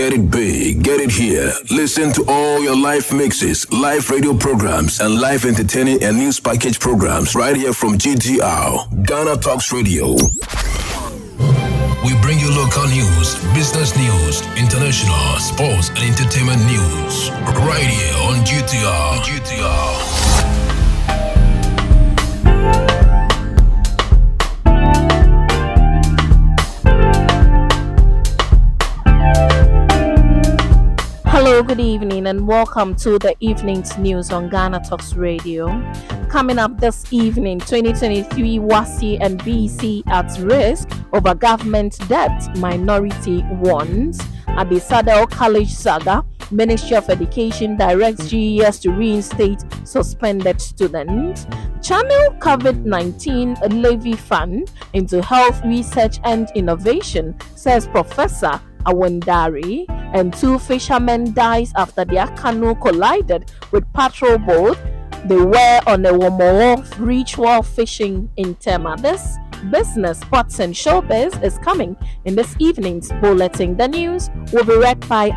Get it big, get it here. Listen to all your live mixes, live radio programs, and live entertaining and news package programs right here from GTR, Ghana Talks Radio. We bring you local news, business news, international, sports, and entertainment news right here on GTR. GTR. Good evening, and welcome to the evening's news on Ghana Talks Radio. Coming up this evening, 2023 WASSCE and BECE at risk over government debt, minority. Adisadel College saga, Ministry of Education directs GES to reinstate suspended students. Channel COVID 19 levy fund into health research and innovation, says Professor Awandare, and two fishermen dies after their canoe collided with patrol boat. They were on a Homowo ritual fishing in Tema. This business, sports, and showbiz is coming in this evening's bulletin. The news will be read by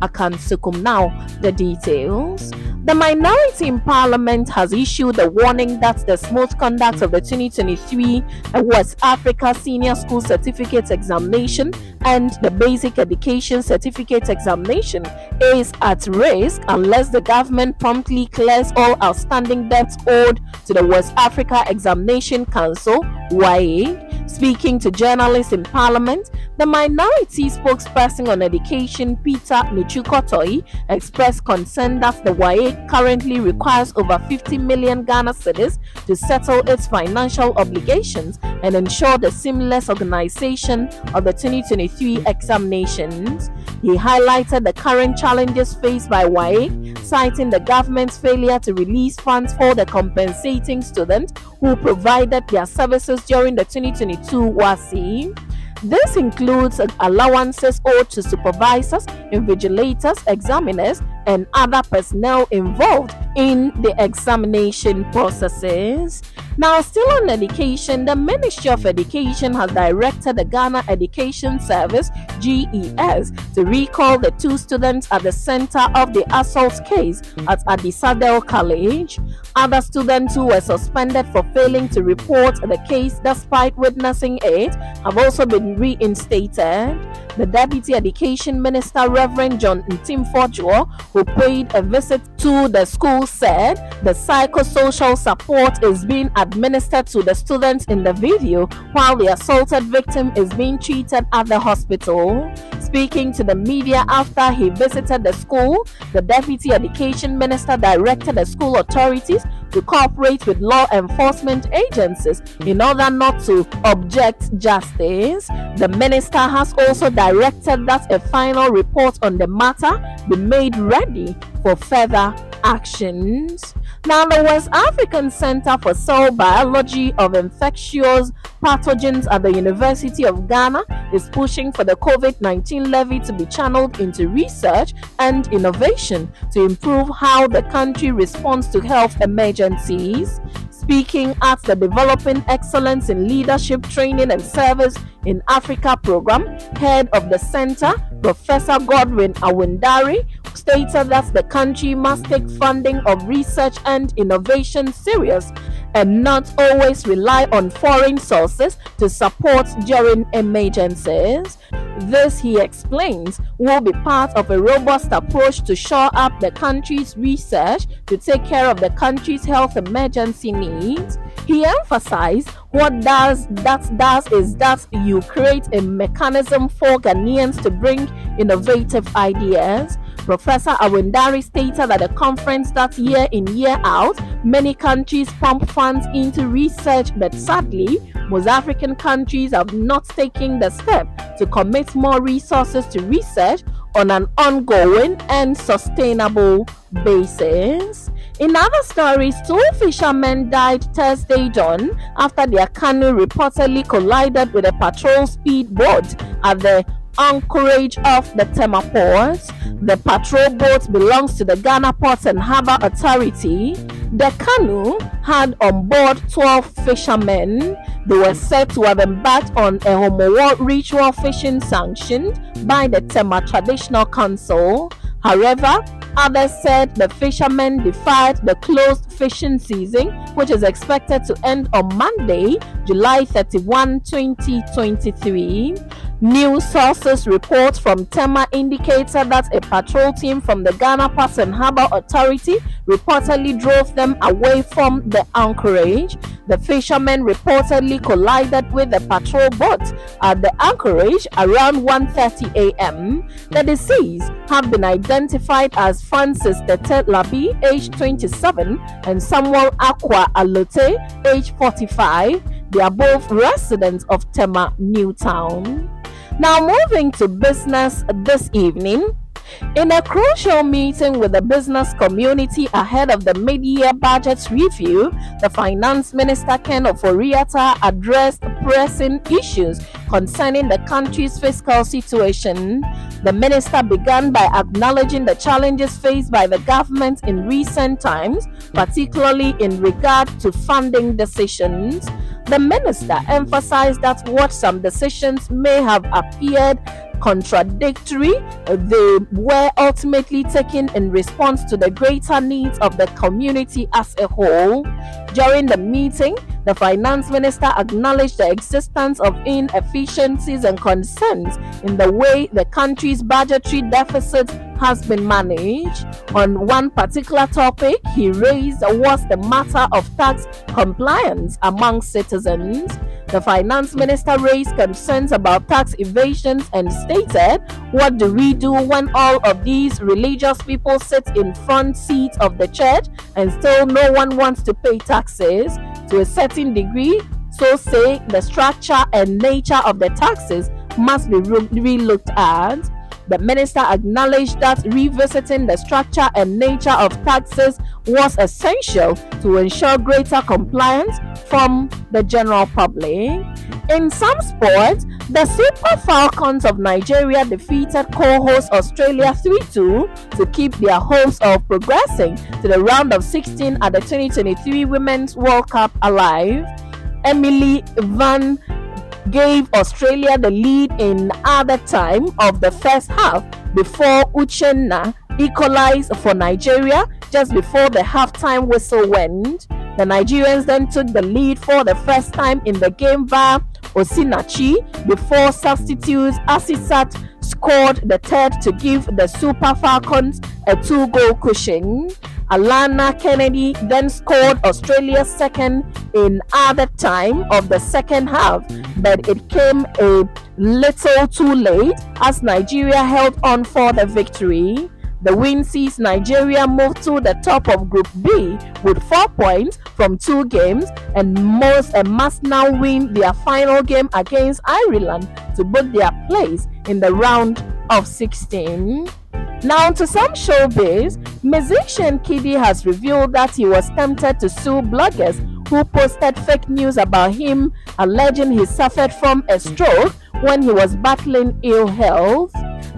Awentemi Akansukum. Now, the details. The minority in parliament has issued a warning that the smooth conduct of the 2023 West Africa Senior School Certificate Examination and the Basic Education Certificate Examination is at risk unless the government promptly clears all outstanding debts owed to the West Africa Examination Council, WAEC. Speaking to journalists in parliament, the minority spokesperson on education, Peter Nortsu-Kotoe, expressed concern that the WAEC currently requires over 50 million Ghana cedis to settle its financial obligations and ensure the seamless organization of the 2023 examinations. He highlighted the current challenges faced by WAEC, citing the government's failure to release funds for the compensating students who provided their services during the 2022 WASSCE. This includes allowances owed to supervisors, invigilators, examiners, and other personnel involved in the examination processes. Now, still on education, the Ministry of Education has directed the Ghana Education Service GES to recall the two students at the center of the assault case at Adisadel College. Other students who were suspended for failing to report the case despite witnessing it have also been reinstated. The Deputy Education Minister, Reverend John Ntim Fordjour, who paid a visit to the school, said the psychosocial support is being administered to the students in the video while the assaulted victim is being treated at the hospital. Speaking to the media after he visited the school, the Deputy Education Minister directed the school authorities to cooperate with law enforcement agencies in order not to object justice. The minister has also directed that a final report on the matter be made ready for further actions. Now, the West African Center for Cell Biology of Infectious Pathogens at the University of Ghana is pushing for the COVID 19 levy to be channeled into research and innovation to improve how the country responds to health emergencies. Speaking at the Developing Excellence in Leadership Training and Service in Africa program, head of the center, Professor Godwin Awandare, stated that the country must take funding of research and innovation serious and not always rely on foreign sources to support during emergencies. This, he explains, will be part of a robust approach to shore up the country's research to take care of the country's health emergency needs. He emphasized what does that does is that you create a mechanism for Ghanaians to bring innovative ideas. Professor Awandare stated at the conference that year in, year out, many countries pump funds into research, but sadly, most African countries have not taken the step to commit more resources to research on an ongoing and sustainable basis. In other stories, two fishermen died Thursday dawn after their canoe reportedly collided with a patrol speedboat at the anchorage of the Tema port. The patrol boat belongs to the Ghana Ports and Harbour Authority. The canoe had on board 12 fishermen. They were said to have embarked on a Homowo ritual fishing sanctioned by the Tema Traditional Council. However, Others said the fishermen defied the closed fishing season, which is expected to end on Monday, July 31, 2023. News sources report from Tema indicated that a patrol team from the Ghana Ports and Harbour Authority reportedly drove them away from the anchorage. The fishermen reportedly collided with the patrol boat at the anchorage around 1:30 a.m. The deceased have been identified as Francis Tete Labi, age 27, and Samuel Aqua Alote, age 45. They are both residents of Tema Newtown. Now, moving to business this evening. In a crucial meeting with the business community ahead of the mid-year budget review, the Finance Minister Ken Ofori-Atta addressed pressing issues concerning the country's fiscal situation. The minister began by acknowledging the challenges faced by the government in recent times, particularly in regard to funding decisions. The minister emphasized that what some decisions may have appeared contradictory, uh, they were ultimately taken in response to the greater needs of the community as a whole. During the meeting, the finance minister acknowledged the existence of inefficiencies and concerns in the way the country's budgetary deficit has been managed. On one particular topic he raised was the matter of tax compliance among citizens. The finance minister raised concerns about tax evasions and stated, What do we do when all of these religious people sit in front seats of the church and still no one wants to pay taxes? To a certain degree, so say the structure and nature of the taxes must be re looked at. The minister acknowledged that revisiting the structure and nature of taxes was essential to ensure greater compliance from the general public. In some sports, the Super Falcons of Nigeria defeated co-host Australia 3-2 to keep their hopes of progressing to the round of 16 at the 2023 Women's World Cup alive. Emily Van gave Australia the lead in other time of the first half before Uchenna equalized for Nigeria just before the halftime whistle went. The Nigerians then took the lead for the first time in the game via Osinachi before substitutes Asisat scored the third to give the Super Falcons a two goal cushion. Alanna Kennedy then scored Australia's second in other time of the second half, but it came a little too late as Nigeria held on for the victory. The win sees Nigeria move to the top of Group B with four points from two games, and most and must now win their final game against Ireland to book their place in the round of 16. Now, to some showbiz, musician Kidi has revealed that he was tempted to sue bloggers who posted fake news about him, alleging he suffered from a stroke when he was battling ill health.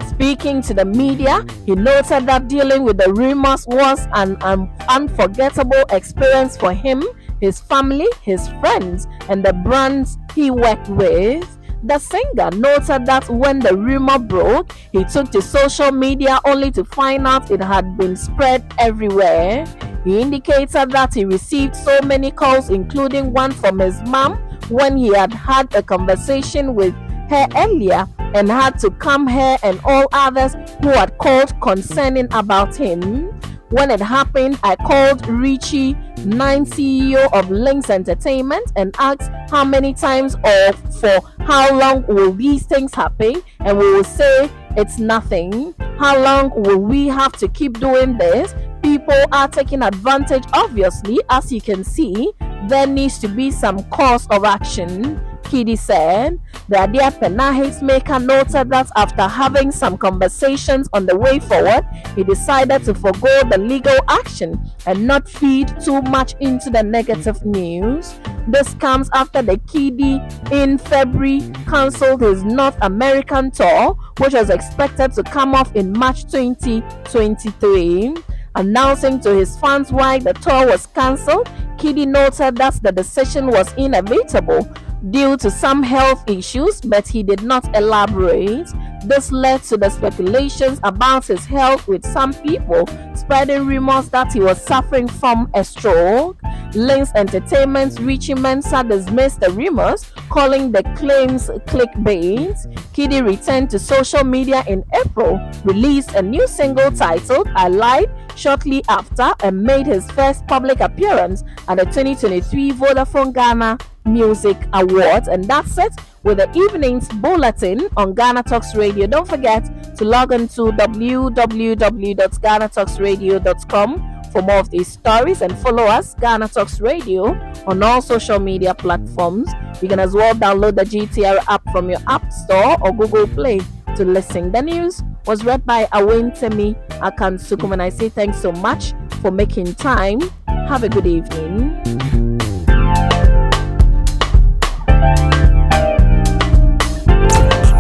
Speaking to the media, he noted that dealing with the rumors was an un- unforgettable experience for him, his family, his friends, and the brands he worked with. The singer noted that when the rumor broke, he took to social media only to find out it had been spread everywhere. He indicated that he received so many calls, including one from his mom, when he had had a conversation with her earlier and had to calm her and all others who had called concerning about him. When it happened, I called Richie, 9 CEO of Lynx Entertainment, and asked how many times or for how long will these things happen, and we will say it's nothing. How long will we have to keep doing this? People are taking advantage, obviously, as you can see. There needs to be some course of action. Kidi said. The Adiepena hit maker noted that after having some conversations on the way forward, he decided to forego the legal action and not feed too much into the negative news. This comes after the Kidi in February cancelled his North American tour, which was expected to come off in March 2023. Announcing to his fans why the tour was cancelled, Kidi noted that the decision was inevitable due to some health issues, but he did not elaborate. This led to the speculations about his health, with some people spreading rumors that he was suffering from a stroke. Lynx Entertainment's Richie Mensah dismissed the rumors, calling the claims clickbait. Kidi returned to social media in April, released a new single titled I Lied shortly after, and made his first public appearance at the 2023 Vodafone Ghana Music Awards. And that's it with the evening's bulletin on Ghana Talks Radio. Don't forget to log on to www.ghanatalksradio.com for more of these stories and follow us, Ghana Talks Radio, on all social media platforms. You can as well download the GTR app from your App Store or Google Play to listen. The news was read by Awentemi Akansukum, and I say thanks so much for making time. Have a good evening.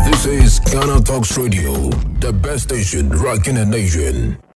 This is Ghana Talks Radio, the best station rocking the nation.